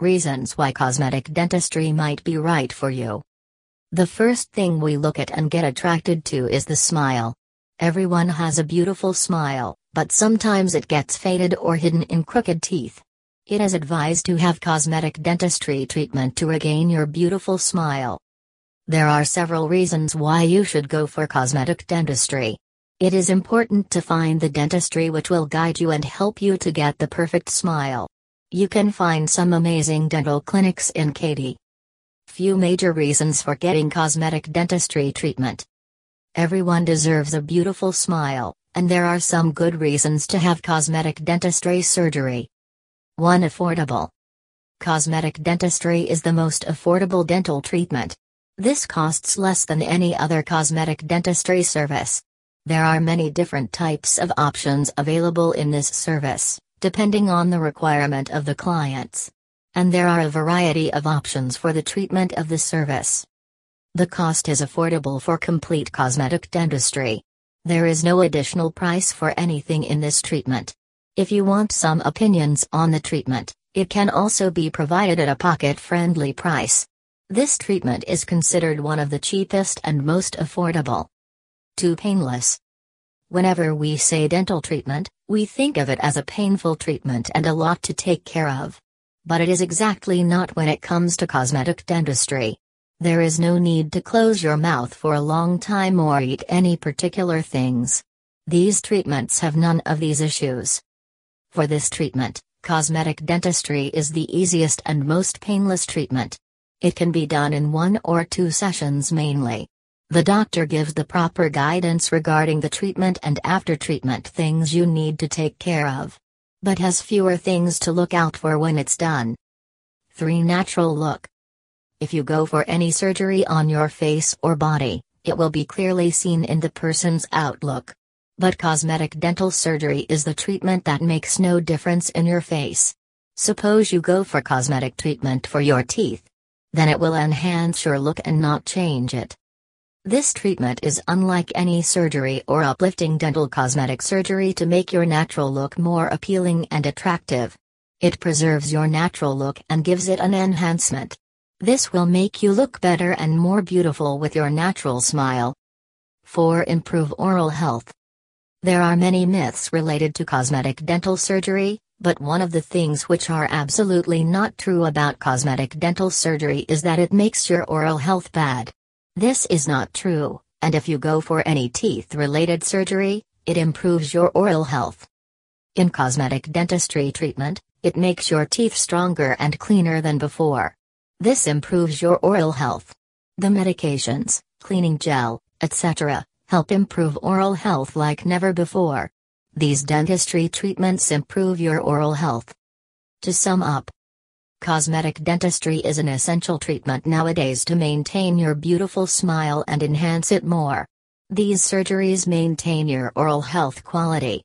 Reasons why cosmetic dentistry might be right for you. The first thing we look at and get attracted to is the smile. Everyone has a beautiful smile, but sometimes it gets faded or hidden in crooked teeth. It is advised to have cosmetic dentistry treatment to regain your beautiful smile. There are several reasons why you should go for cosmetic dentistry. It is important to find the dentistry which will guide you and help you to get the perfect smile. You can find some amazing dental clinics in Katy. Few major reasons for getting cosmetic dentistry treatment. Everyone deserves a beautiful smile, and there are some good reasons to have cosmetic dentistry surgery. 1. Affordable. Cosmetic dentistry is the most affordable dental treatment. This costs less than any other cosmetic dentistry service. There are many different types of options available in this service depending on the requirement of the clients. And there are a variety of options for the treatment of the service. The cost is affordable for complete cosmetic dentistry. There is no additional price for anything in this treatment. If you want some opinions on the treatment, it can also be provided at a pocket friendly price. This treatment is considered one of the cheapest and most affordable. Two painless. Whenever we say dental treatment, we think of it as a painful treatment and a lot to take care of. But it is exactly not when it comes to cosmetic dentistry. There is no need to close your mouth for a long time or eat any particular things. These treatments have none of these issues. For this treatment, cosmetic dentistry is the easiest and most painless treatment. It can be done in one or two sessions mainly. The doctor gives the proper guidance regarding the treatment and after treatment things you need to take care of. But has fewer things to look out for when it's done. 3. Natural look. If you go for any surgery on your face or body, it will be clearly seen in the person's outlook. But cosmetic dental surgery is the treatment that makes no difference in your face. Suppose you go for cosmetic treatment for your teeth. Then it will enhance your look and not change it. This treatment is unlike any surgery or uplifting dental cosmetic surgery to make your natural look more appealing and attractive. It preserves your natural look and gives it an enhancement. This will make you look better and more beautiful with your natural smile. 4. Improve oral health. There are many myths related to cosmetic dental surgery, but one of the things which are absolutely not true about cosmetic dental surgery is that it makes your oral health bad. This is not true, and if you go for any teeth related surgery, it improves your oral health. In cosmetic dentistry treatment, it makes your teeth stronger and cleaner than before. This improves your oral health. The medications, cleaning gel, etc., help improve oral health like never before. These dentistry treatments improve your oral health. To sum up, Cosmetic dentistry is an essential treatment nowadays to maintain your beautiful smile and enhance it more. These surgeries maintain your oral health quality.